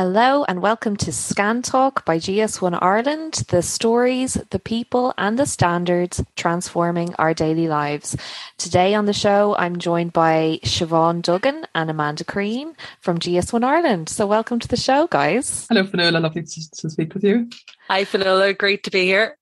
Hello and welcome to Scan Talk by GS1 Ireland, the stories, the people, and the standards transforming our daily lives. Today on the show, I'm joined by Siobhain Duggan and Amanda Creane from GS1 Ireland. So, welcome to the show, guys. Hello, Fionnuala. Lovely to, to speak with you. Hi, Fionnuala. Great to be here.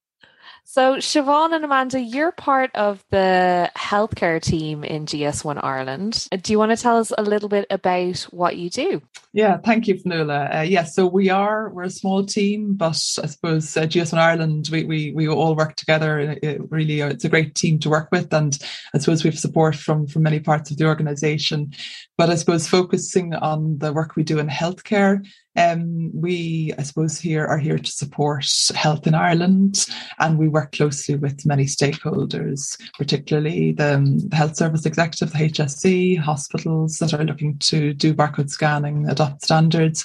So, Siobhain and Amanda, you're part of the healthcare team in GS1 Ireland. Do you want to tell us a little bit about what you do? Yeah, thank you, Fionnuala. Uh, yes, yeah, so we are we're a small team, but I suppose uh, GS1 Ireland we, we we all work together. It really, uh, it's a great team to work with, and I suppose we have support from from many parts of the organisation. But I suppose focusing on the work we do in healthcare, um, we, I suppose, here are here to support health in Ireland, and we work closely with many stakeholders, particularly the, um, the Health Service Executive, the HSE, hospitals that are looking to do barcode scanning, adopt standards,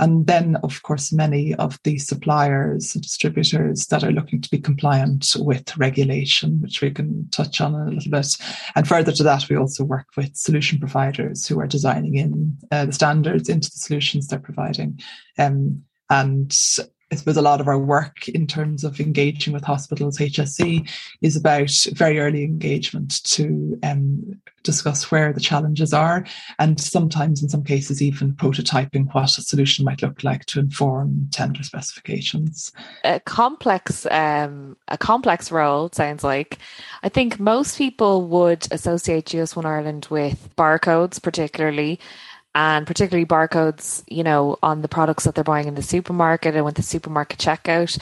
and then, of course, many of the suppliers and distributors that are looking to be compliant with regulation, which we can touch on a little bit. And further to that, we also work with solution providers who are designing in uh, the standards into the solutions they're providing. Um, and I suppose a lot of our work in terms of engaging with hospitals, HSE, is about very early engagement to um, discuss where the challenges are, and sometimes, in some cases, even prototyping what a solution might look like to inform tender specifications. A complex, um, a complex role sounds like. I think most people would associate GS1 Ireland with barcodes, particularly and particularly barcodes, you know, on the products that they're buying in the supermarket and with the supermarket checkout.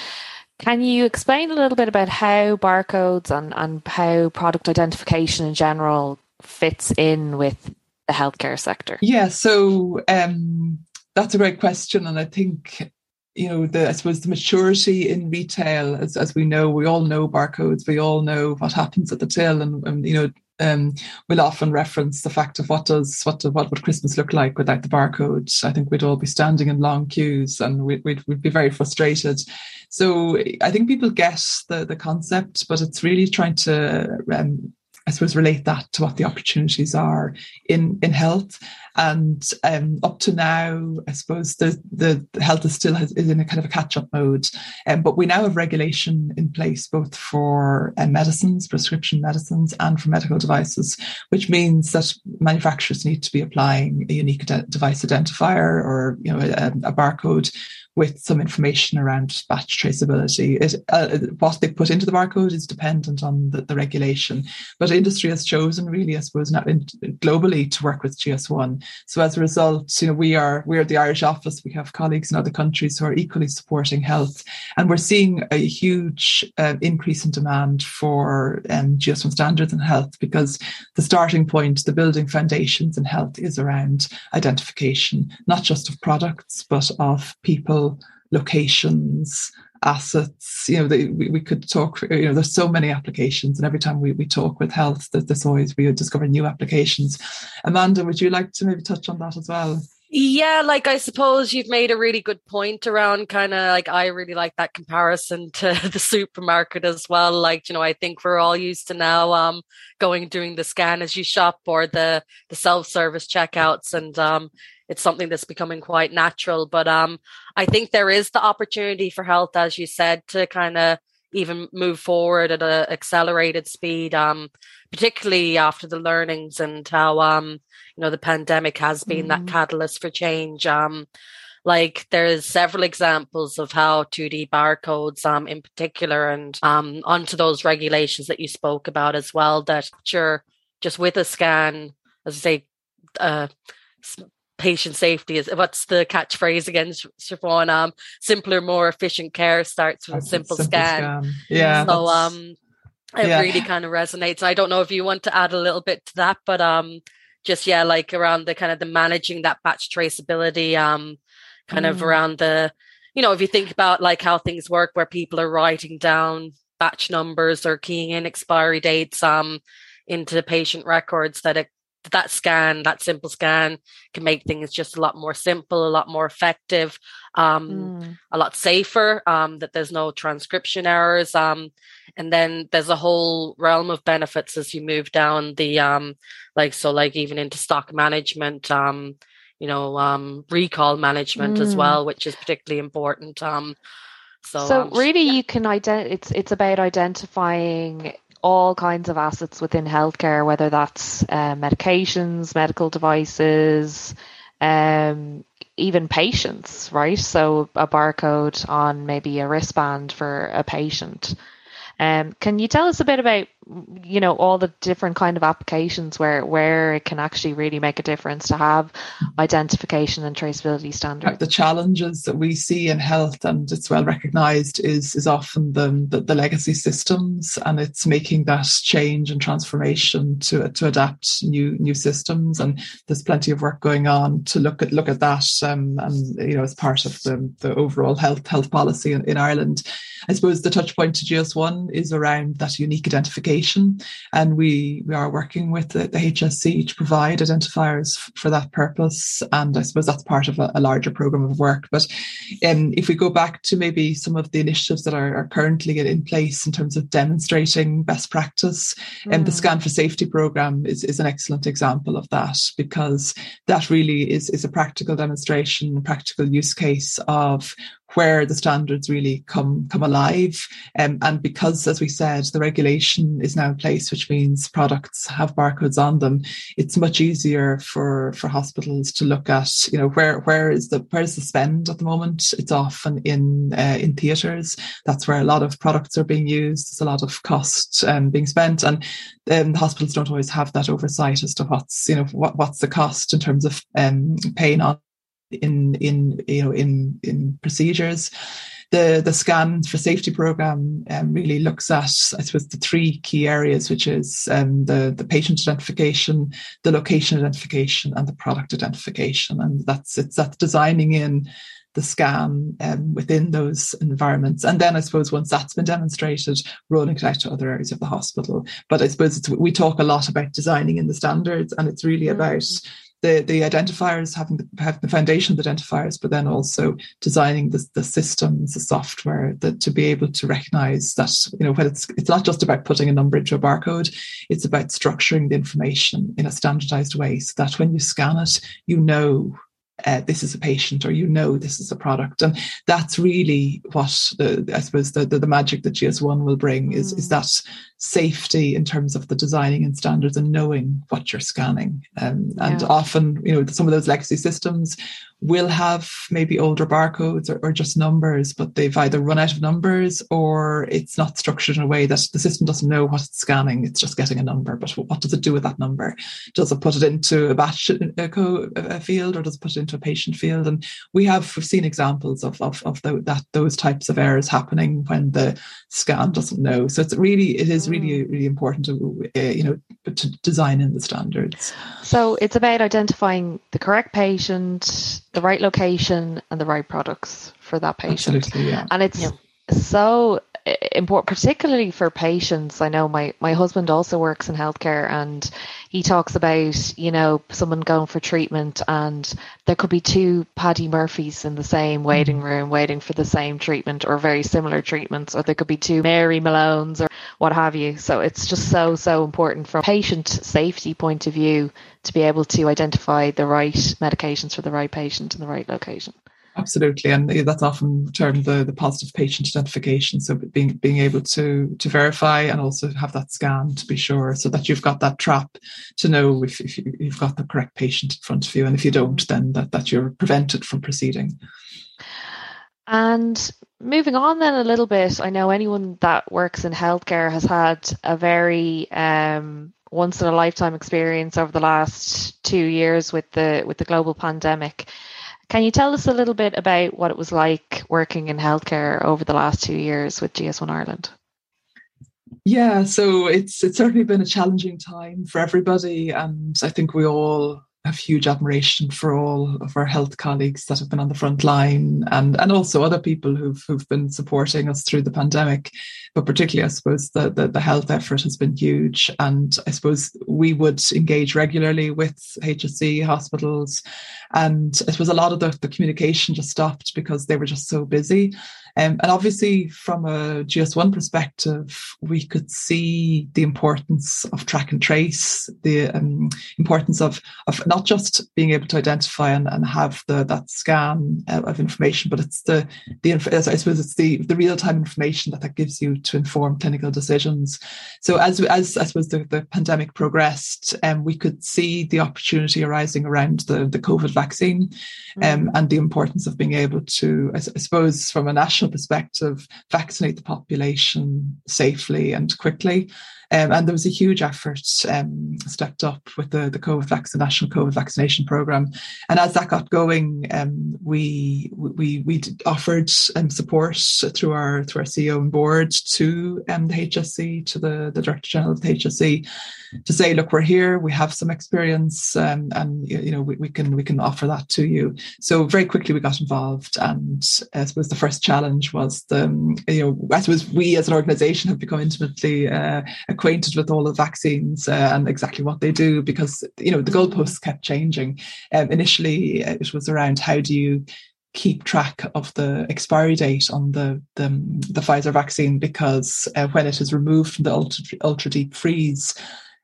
Can you explain a little bit about how barcodes and, and how product identification in general fits in with the healthcare sector? Yeah, so um, that's a great question. And I think you know the i suppose the maturity in retail as, as we know we all know barcodes we all know what happens at the till and, and you know um, we'll often reference the fact of what does what what would Christmas look like without the barcode. I think we'd all be standing in long queues and we'd, we'd, we'd be very frustrated. So I think people get the the concept, but it's really trying to um, I suppose relate that to what the opportunities are in in health. And um, up to now, I suppose the the health is still has, is in a kind of a catch up mode. Um, but we now have regulation in place both for uh, medicines, prescription medicines, and for medical devices, which means that manufacturers need to be applying a unique device identifier or you know a, a barcode with some information around batch traceability. It, uh, what they put into the barcode is dependent on the, the, regulation, but industry has chosen really, I suppose, not in, globally to work with GS1. So as a result, you know, we are we are the Irish office. We have colleagues in other countries who are equally supporting health, and we're seeing a huge uh, increase in demand for um, GS1 standards in health because the starting point, the building foundations in health, is around identification, not just of products but of people locations, assets. You know, they, we, we could talk. You know, there's so many applications, and every time we, we talk with health, there's always we discover new applications. Amanda, would you like to maybe touch on that as well? Yeah, like I suppose you've made a really good point around kind of like I really like that comparison to the supermarket as well. Like, you know, I think we're all used to now um going doing the scan as you shop or the the self-service checkouts and um it's something that's becoming quite natural. But um, I think there is the opportunity for health, as you said, to kind of even move forward at an accelerated speed, um, particularly after the learnings and how um, you know the pandemic has been mm-hmm. that catalyst for change. Um, like there's several examples of how 2D barcodes, um, in particular, and um, onto those regulations that you spoke about as well. That you're just with a scan, as I say, uh, patient safety is what's the catchphrase again Siobhain um simpler more efficient care starts with a simple, simple scan. scan. yeah so um it yeah. really kind of resonates i don't know if you want to add a little bit to that but um just yeah like around the kind of the managing that batch traceability um kind mm. of around the you know if you think about like how things work where people are writing down batch numbers or keying in expiry dates um into patient records that it that scan, that simple scan can make things just a lot more simple, a lot more effective, um, mm. a lot safer, um, that there's no transcription errors. Um, and then there's a whole realm of benefits as you move down the, um, like, so like even into stock management, um, you know, um, recall management mm. as well, which is particularly important. Um, so, so um, really, yeah. you can identify. It's it's about identifying all kinds of assets within healthcare, whether that's uh, medications, medical devices, um, even patients, right? So a barcode on maybe a wristband for a patient. Um, can you tell us a bit about you know all the different kind of applications where where it can actually really make a difference to have identification and traceability standards. The challenges that we see in health and it's well recognized is is often the, the, the legacy systems and it's making that change and transformation to to adapt new new systems. And there's plenty of work going on to look at look at that um, and you know as part of the, the overall health health policy in, in Ireland. I suppose the touch point to GS1 is around that unique identification and we, we are working with the, the HSE to provide identifiers f- for that purpose. And I suppose that's part of a, a larger program of work. But um, if we go back to maybe some of the initiatives that are, are currently in place in terms of demonstrating best practice, mm. um, the hmm. Scan for Safety program is, is an excellent example of that because that really is, is a practical demonstration, practical use case of where the standards really come come alive. Um, and because, as we said, the regulation is now in place, which means products have barcodes on them, it's much easier for for hospitals to look at, you know, where where is the where is the spend at the moment? It's often in uh, in theatres. That's where a lot of products are being used. There's a lot of cost um, being spent, and um, the hospitals don't always have that oversight as to what's you know what, what's the cost in terms of um, paying on in in you know in in procedures. The the scan for safety program um, really looks at I suppose the three key areas, which is um, the the patient identification, the location identification, and the product identification, and that's it's that designing in the scan um, within those environments. And then I suppose once that's been demonstrated, rolling it out to other areas of the hospital. But I suppose it's we talk a lot about designing in the standards, and it's really mm-hmm. about the, the identifiers having the, have the foundation of the identifiers, but then also designing the, the systems, the software that to be able to recognize that, you know, when it's, it's not just about putting a number into a barcode, it's about structuring the information in a standardized way so that when you scan it, you know uh, this is a patient or you know this is a product and that's really what the, i suppose the, the, the magic that gs1 will bring is mm. is that safety in terms of the designing and standards and knowing what you're scanning um, and yeah. often you know some of those legacy systems will have maybe older barcodes or, or, just numbers, but they've either run out of numbers or it's not structured in a way that the system doesn't know what it's scanning. It's just getting a number. But what does it do with that number? Does it put it into a batch a field or does it put it into a patient field? And we have we've seen examples of, of, of the, that those types of errors happening when the scan doesn't know. So it's really, it is really, mm. really important to, uh, you know, to design in the standards. So it's about identifying the correct patient, the right location and the right products for that patient. Absolutely, yeah. And it's yeah. so important, particularly for patients. I know my, my husband also works in healthcare and he talks about, you know, someone going for treatment and there could be two Paddy Murphys in the same waiting mm-hmm. room waiting for the same treatment or very similar treatments, or there could be two Mary Malones or what have you. So it's just so, so important from patient safety point of view to be able to identify the right medications for the right patient in the right location. Absolutely, and that's often termed the, the positive patient identification. So being being able to to verify and also have that scan to be sure, so that you've got that trap to know if, if you've got the correct patient in front of you, and if you don't, then that that you're prevented from proceeding. And moving on then a little bit, I know anyone that works in healthcare has had a very um, once in a lifetime experience over the last two years with the with the global pandemic. Can you tell us a little bit about what it was like working in healthcare over the last two years with GS1 Ireland? Yeah, so it's it's certainly been a challenging time for everybody, and I think we all have huge admiration for all of our health colleagues that have been on the front line and, and also other people who've, who've been supporting us through the pandemic. But particularly, I suppose, the, the, the health effort has been huge. And I suppose we would engage regularly with HSE hospitals. And it was a lot of the, the communication just stopped because they were just so busy. Um, and obviously, from a GS1 perspective, we could see the importance of track and trace, the um, importance of, of not just being able to identify and, and have the, that scan uh, of information, but it's the, the I suppose it's the, the real time information that that gives you to inform clinical decisions. So as, as I suppose the, the pandemic progressed, um, we could see the opportunity arising around the, the COVID vaccine um, mm. and the importance of being able to, I, I suppose, from a national perspective, vaccinate the population safely and quickly. Um, and there was a huge effort um, stepped up with the, the COVID vaccine, national COVID vaccination program. And as that got going, um, we we we offered um, support through our through our CEO and board to um, the HSE, to the, the Director General of the HSE, to say, look, we're here, we have some experience, um, and you know we, we can we can offer that to you. So very quickly we got involved, and I suppose the first challenge was the you know I suppose we as an organisation have become intimately uh, acquainted with all the vaccines uh, and exactly what they do because you know the goalposts kept changing. Um, initially, uh, it was around how do you keep track of the expiry date on the the, the Pfizer vaccine because uh, when it is removed from the ultra, ultra deep freeze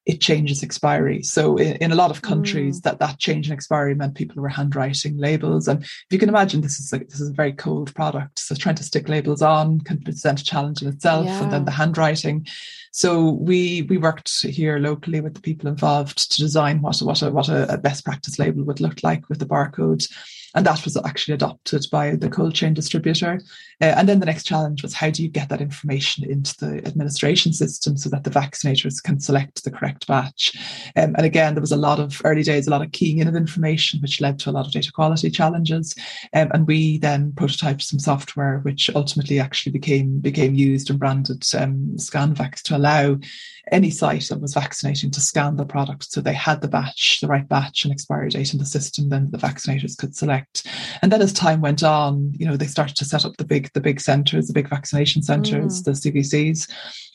it changes expiry. So in, in a lot of countries, mm. that that change in expiry meant people were handwriting labels. And if you can imagine, this is like this is a very cold product, so trying to stick labels on can present a challenge in itself, yeah. and then the handwriting. So we we worked here locally with the people involved to design what what a, what a, a best practice label would look like with the barcode and that was actually adopted by the cold chain distributor. Uh, and then the next challenge was how do you get that information into the administration system so that the vaccinators can select the correct batch? Um, and again, there was a lot of early days, a lot of keying in of information, which led to a lot of data quality challenges. Um, and we then prototyped some software, which ultimately actually became became used and branded um, ScanVax to allow any site that was vaccinating to scan the product so they had the batch, the right batch and expiry date in the system, then the vaccinators could select. And then as time went on, you know, they started to set up the big, the big centres, the big vaccination centres, mm. the CVCs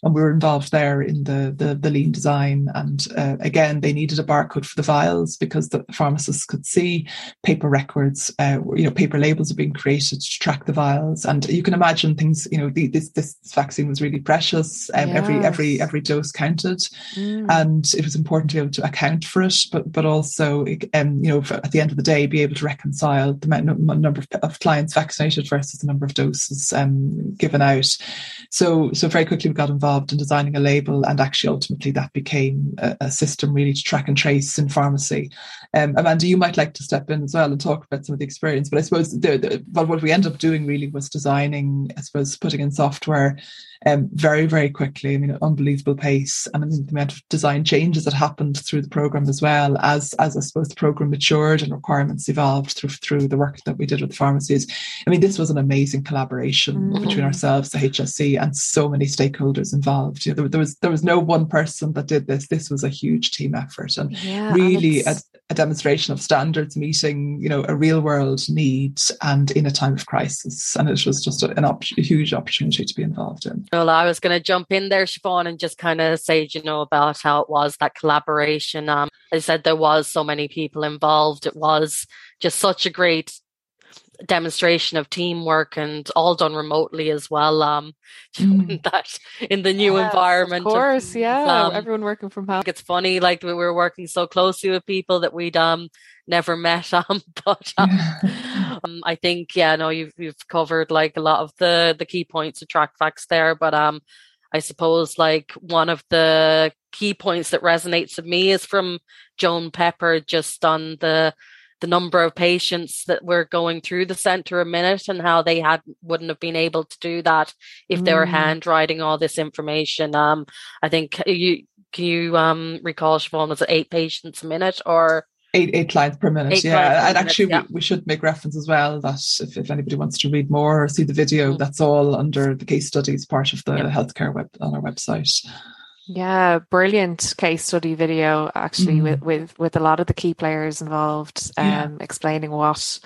and we were involved there in the the, the lean design. And uh, again, they needed a barcode for the vials because the pharmacists could see paper records, uh, you know, paper labels are being created to track the vials. And you can imagine things, you know, the, this this vaccine was really precious. Um, yes. Every every every dose counted, mm. and it was important to be able to account for it, but but also, um, you know, at the end of the day, be able to reconcile the number of, clients vaccinated versus the number of doses um, given out. So so very quickly we got involved involved in designing a label, and actually ultimately that became a, a system really to track and trace in pharmacy. Um, Amanda, you might like to step in as well and talk about some of the experience. But I suppose the, the, what we ended up doing really was designing, I suppose, putting in software um, very, very quickly. I mean, unbelievable pace, and I mean, the amount of design changes that happened through the program as well as, as I suppose, the program matured and requirements evolved through through the work that we did with the pharmacies. I mean, this was an amazing collaboration mm. between ourselves, the HSE and so many stakeholders involved. You know, there, there, was there was no one person that did this. This was a huge team effort, and yeah, really a, a demonstration of standards meeting, you know, a real world need and in a time of crisis. And it was just a, an op- a huge opportunity to be involved in. Well, I was going to jump in there, Siobhain, and just kind of say, you know, about how it was that collaboration. Um, I said there was so many people involved. It was just such a great demonstration of teamwork and all done remotely as well. Um, mm. that in the new yes, environment, of course, of, yeah, um, everyone working from home. It's funny, like we were working so closely with people that we'd um never met. Um, but um, um, I think yeah, no, you've you've covered like a lot of the the key points of TrackFacts there, but um. I suppose like one of the key points that resonates with me is from Joan Pepper just on the the number of patients that were going through the center a minute and how they had wouldn't have been able to do that if mm. they were mm. handwriting all this information. Um, I think you can you um recall Siobhain was it eight patients a minute or eight eight lines per minute eight yeah and minute, actually yeah. We, we, should make reference as well that if, if anybody wants to read more or see the video mm. that's all under the case studies part of the healthcare web on our website yeah, brilliant case study video actually mm. with, with with a lot of the key players involved, um, yeah. explaining what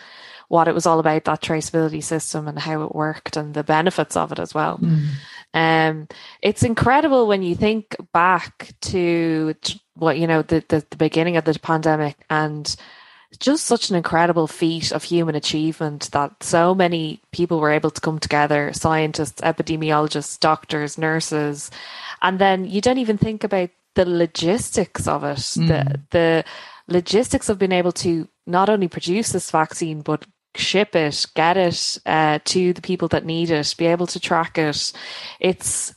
what it was all about that traceability system and how it worked and the benefits of it as well. Mm. Um, it's incredible when you think back to what you know the, the the beginning of the pandemic and just such an incredible feat of human achievement that so many people were able to come together scientists, epidemiologists, doctors, nurses. And then you don't even think about the logistics of it, mm. the, the logistics of being able to not only produce this vaccine, but ship it, get it uh, to the people that need it, be able to track it. It's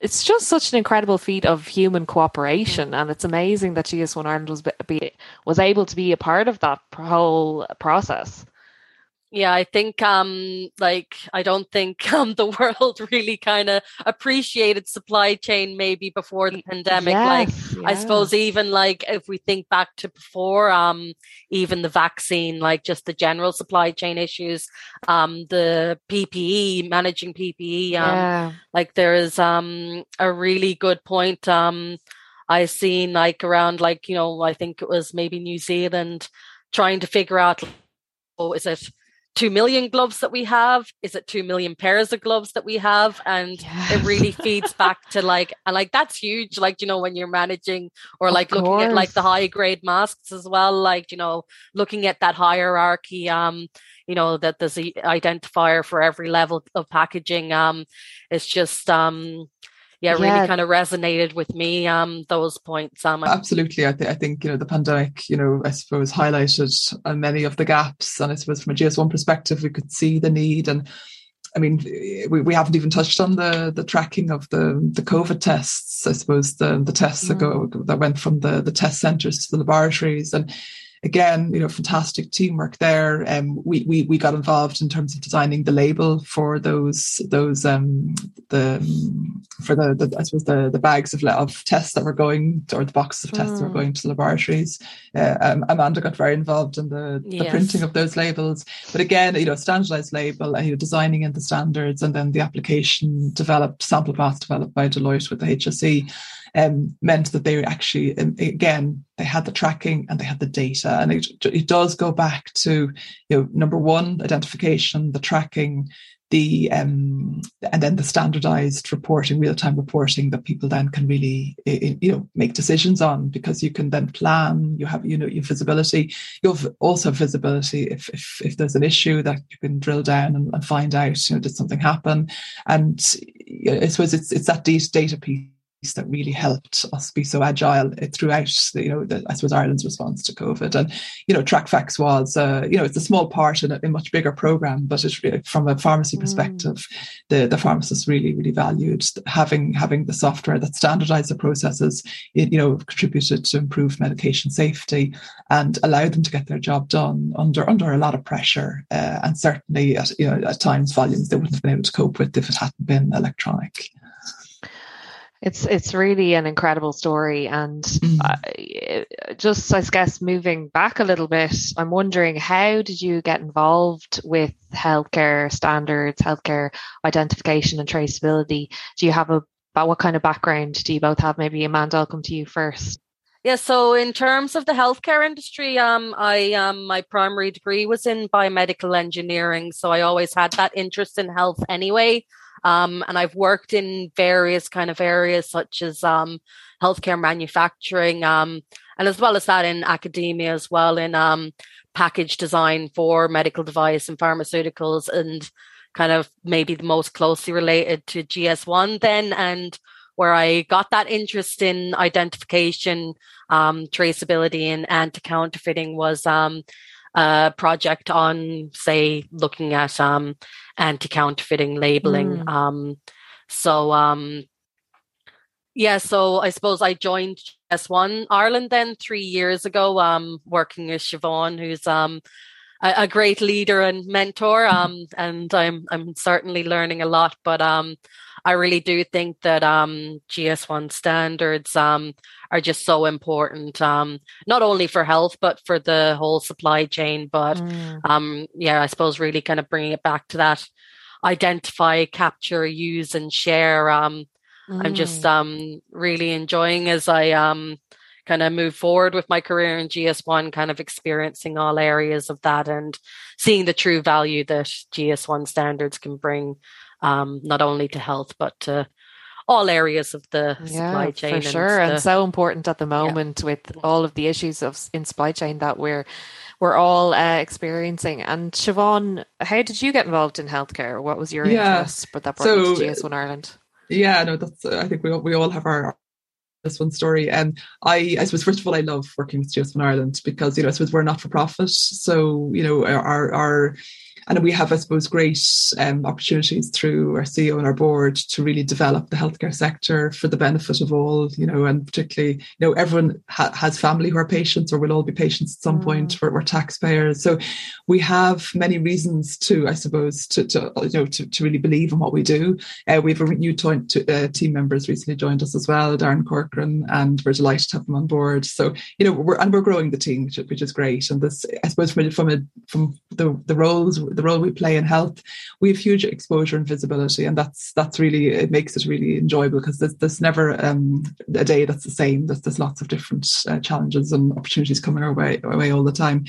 it's just such an incredible feat of human cooperation, and it's amazing that GS1 Ireland was be, was able to be a part of that whole process. Yeah, I think um like I don't think um the world really kind of appreciated supply chain maybe before the pandemic. Yes, like yeah. I suppose even like if we think back to before um even the vaccine, like just the general supply chain issues, um the PPE, managing PPE, um yeah. like there is um a really good point um I seen like around like, you know, I think it was maybe New Zealand trying to figure out oh, is it 2 million gloves that we have? Is it 2 million pairs of gloves that we have? And yes. it really feeds back to like, and like that's huge. Like, you know, when you're managing or like looking at like the high grade masks as well, like, you know, looking at that hierarchy, um, you know, that there's a identifier for every level of packaging. Um, it's just, um, yeah, really kind of resonated with me. Um, those points. Um, absolutely. I, th- I think you know the pandemic. You know, I suppose highlighted uh, many of the gaps, and I suppose from a GS1 perspective, we could see the need and. I mean, we, we haven't even touched on the the tracking of the the COVID tests. I suppose the the tests mm. that go that went from the the test centres to the laboratories, and again, you know, fantastic teamwork there. Um, we, we, we got involved in terms of designing the label for those, those, um, the, for the, the I suppose the, the bags of, of tests that were going, or the boxes of tests mm. that were hmm. going to laboratories. Uh, um, Amanda got very involved in the, the yes. printing of those labels. But again, you know, standardized label, and you know, designing in the standards and then the application developed, sample path developed by Deloitte with the HSE um, meant that they actually, um, again, they had the tracking and they had the data. And it, it does go back to, you know, number one, identification, the tracking, the um, and then the standardized reporting real-time reporting that people then can really you know make decisions on because you can then plan you have you know your visibility. You have also visibility if if, if there's an issue that you can drill down and, and find out you know did something happen? And i suppose it's it's that data piece that really helped us be so agile throughout, you know, the, I suppose Ireland's response to COVID. And you know, TrackFacts was, uh, you know, it's a small part in a, much bigger program, but it's really, from a pharmacy mm. perspective, the the pharmacists really really valued having having the software that standardized the processes. It, you know, contributed to improve medication safety and allowed them to get their job done under under a lot of pressure, uh, and certainly at you know at times volumes they wouldn't have been able to cope with if it hadn't been electronic. It's it's really an incredible story, and mm. I, just I guess moving back a little bit, I'm wondering how did you get involved with healthcare standards, healthcare identification and traceability? Do you have a what kind of background do you both have? Maybe Amanda, I'll come to you first. Yeah, so in terms of the healthcare industry, um, I um, my primary degree was in biomedical engineering, so I always had that interest in health anyway. Um, and I've worked in various kind of areas such as um, healthcare manufacturing, um, and as well as that in academia as well in um, package design for medical device and pharmaceuticals, and kind of maybe the most closely related to GS1 then, and where I got that interest in identification, um, traceability, and anti counterfeiting was a project on, say, looking at um, anti-counterfeiting labeling. Mm. Um, so um, yeah, so I suppose I joined GS1 Ireland then three years ago, um, working with Siobhain, who's um, a, a, great leader and mentor. Um, and I'm I'm certainly learning a lot. But um, I really do think that um, GS1 standards um, are just so important, um, not only for health, but for the whole supply chain. But mm. um, yeah, I suppose really kind of bringing it back to that identify, capture, use, and share. Um, mm. I'm just mm. um, really enjoying as I um, kind of move forward with my career in GS1, kind of experiencing all areas of that and seeing the true value that GS1 standards can bring um, not only to health but to all areas of the yeah, supply chain. For sure. And, and, so important at the moment yeah. with all of the issues of in supply chain that we're we're all uh, experiencing. And Siobhain, how did you get involved in healthcare? What was your yeah. interest but that brought so, you to GS1 Ireland? Yeah, no, that's uh, I think we all, we all have our this one story. And I, I suppose, first of all, I love working with GS1 Ireland because, you know, I suppose we're not for profit. So, you know, our, our, and we have, I suppose, great um, opportunities through our CEO and our board to really develop the healthcare sector for the benefit of all, you know, and particularly, you know, everyone ha- has family who are patients or will all be patients at some mm. point. We're, we're, taxpayers. So we have many reasons to, I suppose, to, to you know, to, to really believe in what we do. Uh, we have a new to, uh, team members recently joined us as well, Darren Corcoran, and we're delighted to have them on board. So, you know, we're, and we're growing the team, which, which is great. And this, I suppose, from, from, a, from the, the roles the role we play in health, we have huge exposure and visibility, and that's that's really it makes it really enjoyable because there's, there's never um, a day that's the same. There's, there's lots of different uh, challenges and opportunities coming our way, our way all the time.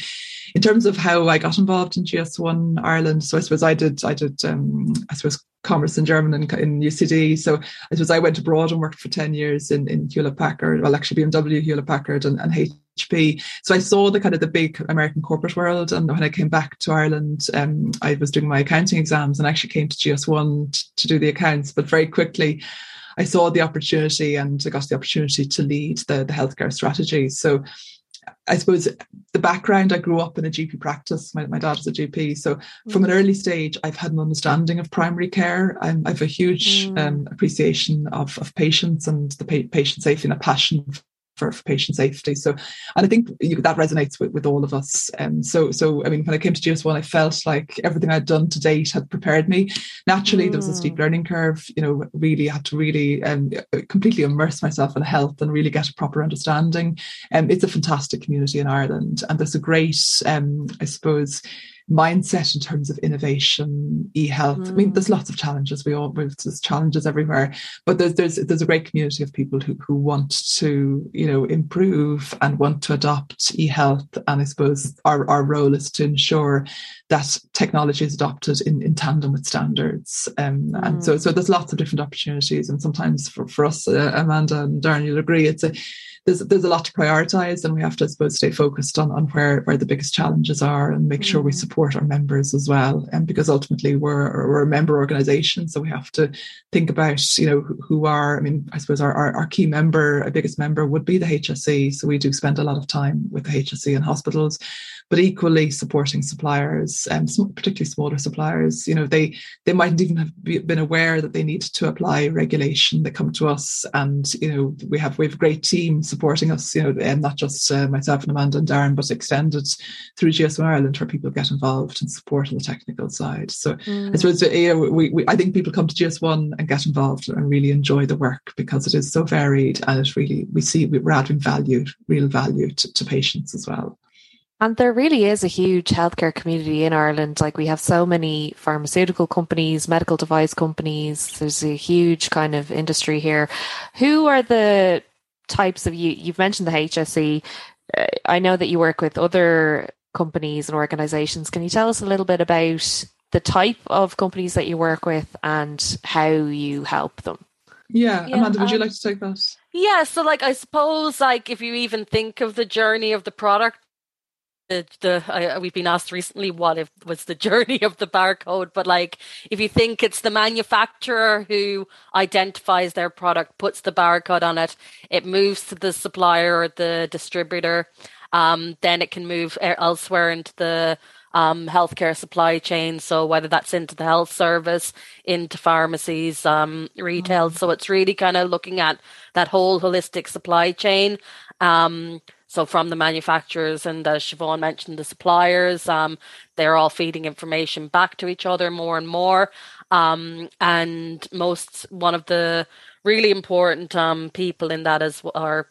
In terms of how I got involved in GS1 Ireland, so I suppose I did I did um, I suppose commerce in German in, in UCD. So I suppose I went abroad and worked for 10 years in, in Hewlett Packard, well, actually BMW, Hewlett Packard, and, and HP. So I saw the kind of the big American corporate world. And when I came back to Ireland, um, I was doing my accounting exams and actually came to GS1 t- to do the accounts. But very quickly, I saw the opportunity and I got the opportunity to lead the, the healthcare strategy. So I suppose the background, I grew up in a GP practice. My, my dad is a GP. So from an mm. early stage, I've had an understanding of primary care. I'm, I have a huge mm. um, appreciation of, of patients and the pa- patient safety and a passion for, for patient safety. So, and I think that resonates with, with all of us. Um, so, so I mean, when I came to GS1, I felt like everything I'd done to date had prepared me. Naturally, mm. there was a steep mm. learning curve. You know, really had to really um, completely immerse myself in health and really get a proper understanding. And um, it's a fantastic community in Ireland, and there's a great, um, I suppose mindset in terms of innovation, e-health. Mm. I mean, there's lots of challenges. We all there's challenges everywhere, but there's there's there's a great community of people who who want to you know improve and want to adopt e-health. And I suppose our our role is to ensure that technology is adopted in, in tandem with standards. Um, mm. And so mm. so there's lots of different opportunities. And sometimes for for us, uh, Amanda and Darren, you'll agree, it's a there's there's a lot to prioritize and we have to I suppose stay focused on, on where, where the biggest challenges are and make sure we mm. support our members as well. And because ultimately we're we're a member organization, so we have to think about, you know, who are I mean, I suppose our, our, our key member, our biggest member would be the HSE. So we do spend a lot of time with the HSE and hospitals but equally supporting suppliers, um, particularly smaller suppliers. You know, they they mightn't even have been aware that they need to apply regulation. They come to us, and you know, we have we have a great team supporting us. You know, and not just uh, myself and Amanda and Darren, but extended through GS1 Ireland, where people get involved and support on the technical side. So mm. I suppose you know, we, we I think people come to GS1 and get involved and really enjoy the work because it is so varied and it really we see we're adding value, real value to, to patients as well. And there really is a huge healthcare community in Ireland. Like we have so many pharmaceutical companies, medical device companies. There's a huge kind of industry here. Who are the types of you? You've mentioned the HSE. Uh, I know that you work with other companies and organizations. Can you tell us a little bit about the type of companies that you work with and how you help them? Yeah, yeah Amanda, would um, you like to take that? Yeah, so like I suppose like if you even think of the journey of the product the, the uh, we've been asked recently what if was the journey of the barcode but like if you think it's the manufacturer who identifies their product puts the barcode on it it moves to the supplier or the distributor um, then it can move elsewhere into the um, healthcare supply chain. So whether that's into the health service into pharmacies um, retail. Mm-hmm. so it's really kind of looking at that whole holistic supply chain. Um, so from the manufacturers and as Siobhain mentioned, the suppliers, um, they're all feeding information back to each other more and more. Um, and most one of the really important um, people in that is are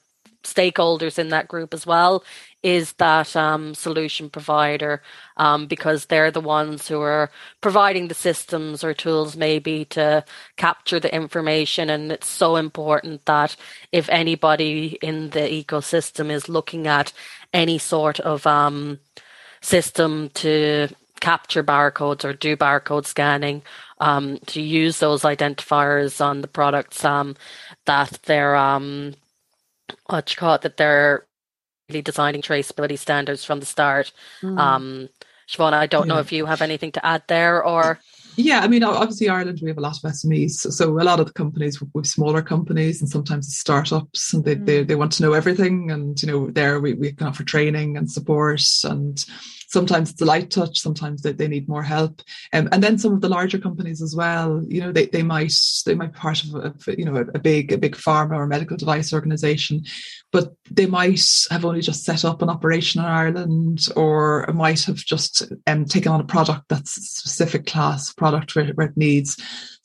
stakeholders in that group as well is that um, solution provider um, because they're the ones who are providing the systems or tools maybe to capture the information. And it's so important that if anybody in the ecosystem is looking at any sort of um, system to capture barcodes or do barcode scanning um, to use those identifiers on the products um, that they're um, what you call it that they're really designing traceability standards from the start. Mm. Um, Siobhain, I don't yeah. know if you have anything to add there or. Yeah, I mean, obviously Ireland we have a lot of SMEs, so, so a lot of the companies with smaller companies and sometimes startups, and they, mm. they they want to know everything, and you know, there we we can offer training and support and sometimes it's a light touch, sometimes they, they need more help. Um, and then some of the larger companies as well, you know, they, they might they might be part of, a, you know a, big a big pharma or medical device organization, but they might have only just set up an operation in Ireland or might have just um, taken on a product that's a specific class product where, where it needs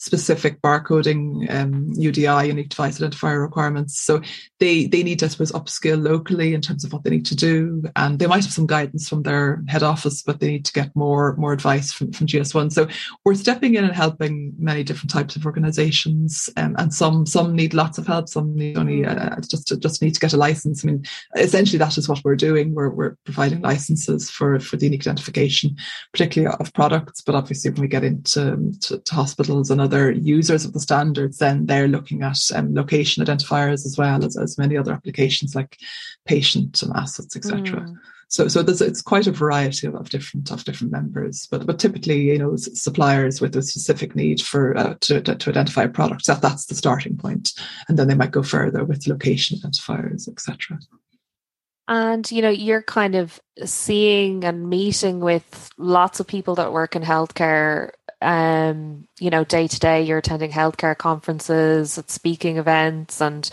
specific barcoding, um, UDI, unique device identifier requirements. So they they need to, I suppose, upskill locally in terms of what they need to do, and they might have some guidance from their head office, but they need to get more more advice from, from GS1. So we're stepping in and helping many different types of organisations, um, and some some need lots of help, some need only uh, just just need to get a license. I mean, essentially that is what we're doing. We're we're providing licenses for for the unique identification, particularly of products, but obviously when we get into to, to hospitals and other other users of the standards, then they're looking at um, location identifiers as well as, as many other applications like patient and assets, etc. Mm. So, so there's it's quite a variety of, of, different of different members, but but typically, you know, suppliers with a specific need for uh, to, to identify products that that's the starting point, and then they might go further with location identifiers, etc. And you know, you're kind of seeing and meeting with lots of people that work in healthcare um, you know, day to day, you're attending healthcare conferences, at speaking events, and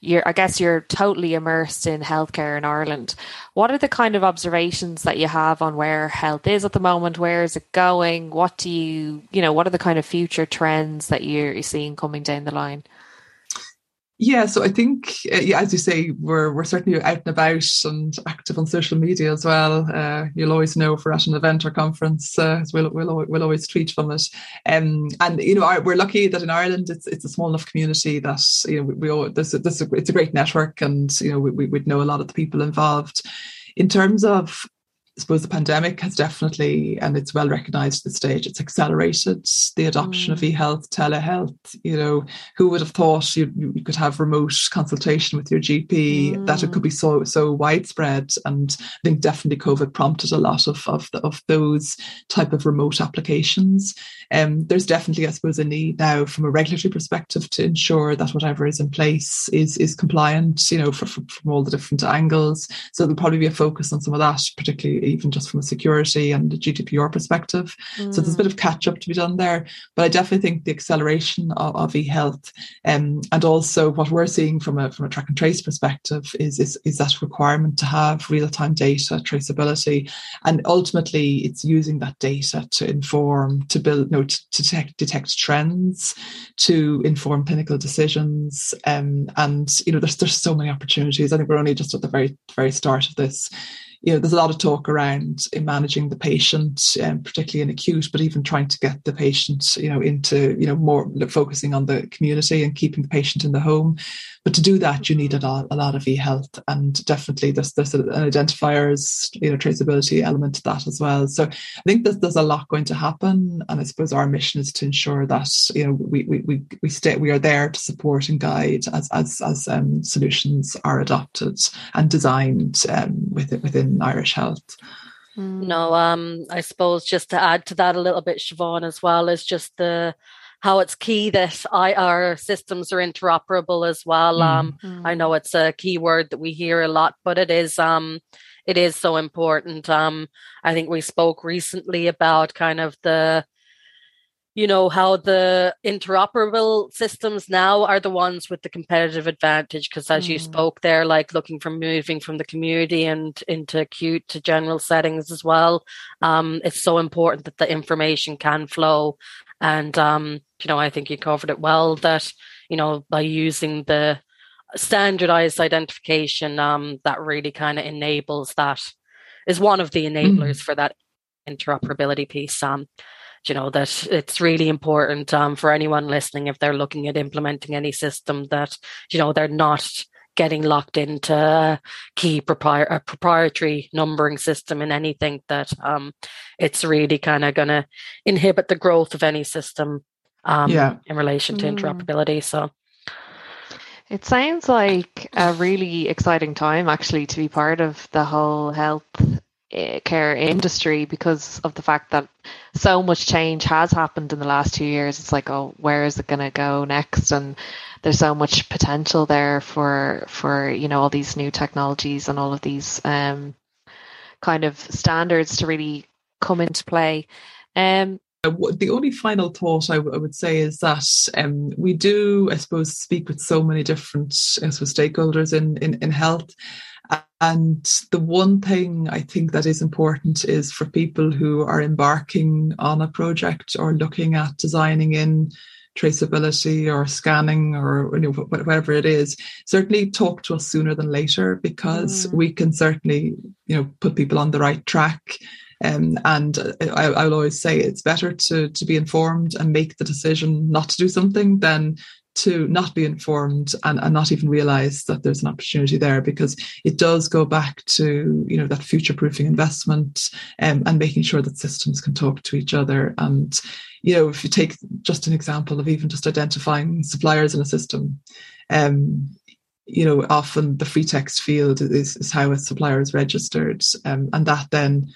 you're, I guess you're totally immersed in healthcare in Ireland. What are the kind of observations that you have on where health is at the moment? Where is it going? What do you, you know, what are the kind of future trends that you're seeing coming down the line? Yeah, so I think, uh, yeah, as you say, we're we're certainly out and about and active on social media as well. Uh, you'll always know if we're at an event or conference, uh, we'll, we'll we'll always tweet from it. Um, and you know, our, we're lucky that in Ireland it's it's a small enough community that you know we, we all, this this it's a great network, and you know we we would know a lot of the people involved. In terms of I suppose the pandemic has definitely, and it's well recognized at this stage, it's accelerated the adoption mm. of e-health, telehealth. You know, who would have thought you, you could have remote consultation with your GP, mm. that it could be so so widespread. And I think definitely COVID prompted a lot of of, the, of those type of remote applications. Um, there's definitely, I suppose, a need now from a regulatory perspective to ensure that whatever is in place is is compliant. You know, for, for, from all the different angles. So there'll probably be a focus on some of that, particularly even just from a security and a GDPR perspective. Mm. So there's a bit of catch up to be done there. But I definitely think the acceleration of, of e-health um, and also what we're seeing from a from a track and trace perspective is is, is that requirement to have real time data traceability, and ultimately it's using that data to inform to build you know to, to detect, detect trends to inform clinical decisions um, and you know there's there's so many opportunities. I think we're only just at the very very start of this you know, there's a lot of talk around in managing the patient, um, particularly in acute, but even trying to get the patient, you know, into, you know, more focusing on the community and keeping the patient in the home. But to do that, you need a lot, a lot of e-health, and definitely there's there's an identifiers, you know, traceability element to that as well. So I think that there's a lot going to happen, and I suppose our mission is to ensure that you know we we we, we stay we are there to support and guide as as as um, solutions are adopted and designed um, within within Irish health. No, um, I suppose just to add to that a little bit, Siobhain, as well, is just the how it's key that IR systems are interoperable as well. Mm. Um, mm. I know it's a key word that we hear a lot, but it is um, it is so important. Um, I think we spoke recently about kind of the you know how the interoperable systems now are the ones with the competitive advantage because as mm. you spoke there like looking for moving from the community and into acute to general settings as well um, it's so important that the information can flow and um, you know, I think you covered it well that, you know, by using the standardized identification, um, that really kind of enables that is one of the enablers mm. for that interoperability piece. Um, you know that it's really important um, for anyone listening if they're looking at implementing any system that you know they're not getting locked into a key propri- a proprietary numbering system in anything that um, it's really kind of going to inhibit the growth of any system um, yeah. in relation to mm. interoperability. So it sounds like a really exciting time actually to be part of the whole health care industry because of the fact that so much change has happened in the last two years. It's like, oh, where is it going to go next? And there's so much potential there for for you know all these new technologies and all of these um, kind of standards to really come into play. Um, uh, the only final thought I, w- I would say is that um, we do, I suppose, speak with so many different I suppose, stakeholders in, in, in health. And the one thing I think that is important is for people who are embarking on a project or looking at designing in traceability or scanning or you know, whatever it is, certainly talk to us sooner than later because mm. we can certainly you know put people on the right track um, and I, will always say it's better to to be informed and make the decision not to do something than to not be informed and, and not even realize that there's an opportunity there because it does go back to you know that future proofing investment um, and making sure that systems can talk to each other. And you know if you take just an example of even just identifying suppliers in a system um, you know often the free text field is, is how a supplier is registered um, and that then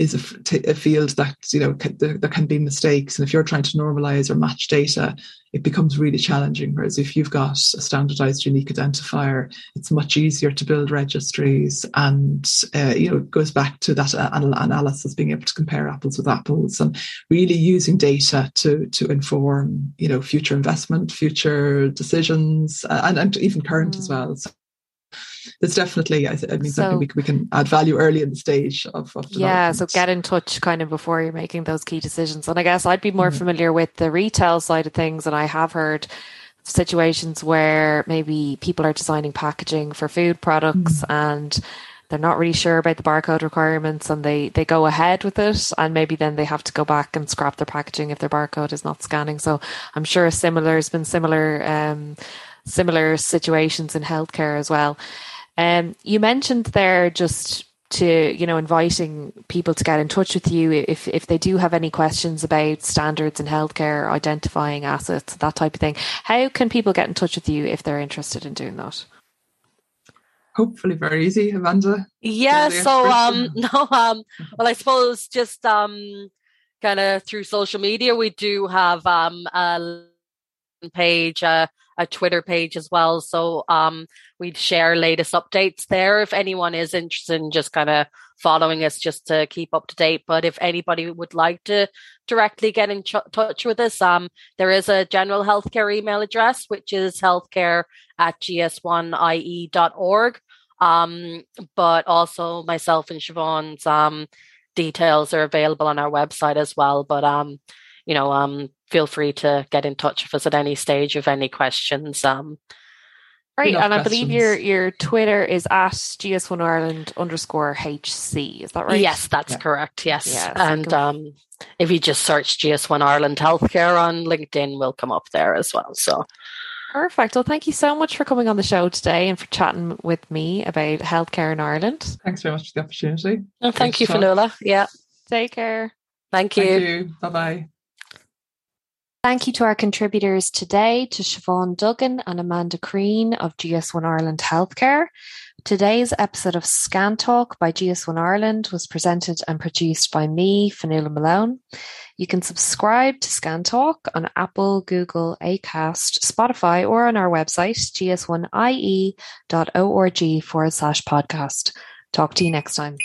is a, a field that you know can, there, there, can be mistakes, and if you're trying to normalize or match data, it becomes really challenging. Whereas if you've got a standardized unique identifier, it's much easier to build registries, and uh, you know it goes back to that analysis, being able to compare apples with apples, and really using data to to inform you know future investment, future decisions, and, and even current mm. as well. So there's definitely I, I mean so, we, we can add value early in the stage of, of yeah so get in touch kind of before you're making those key decisions and I guess I'd be more mm-hmm. familiar with the retail side of things and I have heard situations where maybe people are designing packaging for food products mm-hmm. and they're not really sure about the barcode requirements and they, they go ahead with it and maybe then they have to go back and scrap their packaging if their barcode is not scanning. So I'm sure similar has been similar um, similar situations in healthcare as well. Um, you mentioned there just to you know inviting people to get in touch with you if if they do have any questions about standards in healthcare, identifying assets, that type of thing. How can people get in touch with you if they're interested in doing that? Hopefully, very easy, Amanda. Yeah. So, um, no, um, well, I suppose just um, kind of through social media, we do have um a page, uh, a Twitter page as well. So um, we'd share latest updates there if anyone is interested in just kind of following us just to keep up to date. But if anybody would like to directly get in ch- touch with us, um, there is a general healthcare email address, which is healthcare at gs1ie.org. Um, but also myself and Siobhain's um, details are available on our website as well. But um, you know, um, feel free to get in touch with us at any stage of any questions. Um, Right, and questions. I believe your your Twitter is at GS1 Ireland underscore HC. Is that right? Yes, that's yeah. correct. Yes, yeah, and um, if you just search GS1 Ireland Healthcare on LinkedIn, we'll come up there as well. So perfect. Well, thank you so much for coming on the show today and for chatting with me about healthcare in Ireland. Thanks very much for the opportunity. And thank you, Fionnuala. Yeah. Take care. Thank you. Thank you. Bye bye. Thank you to our contributors today to Siobhain Duggan and Amanda Creane of GS1 Ireland Healthcare. Today's episode of Scan Talk by GS1 Ireland was presented and produced by me, Fionnuala Malone. You can subscribe to Scan Talk on Apple, Google, Acast, Spotify, or on our website, gs1ie.org forward slash podcast. Talk to you next time.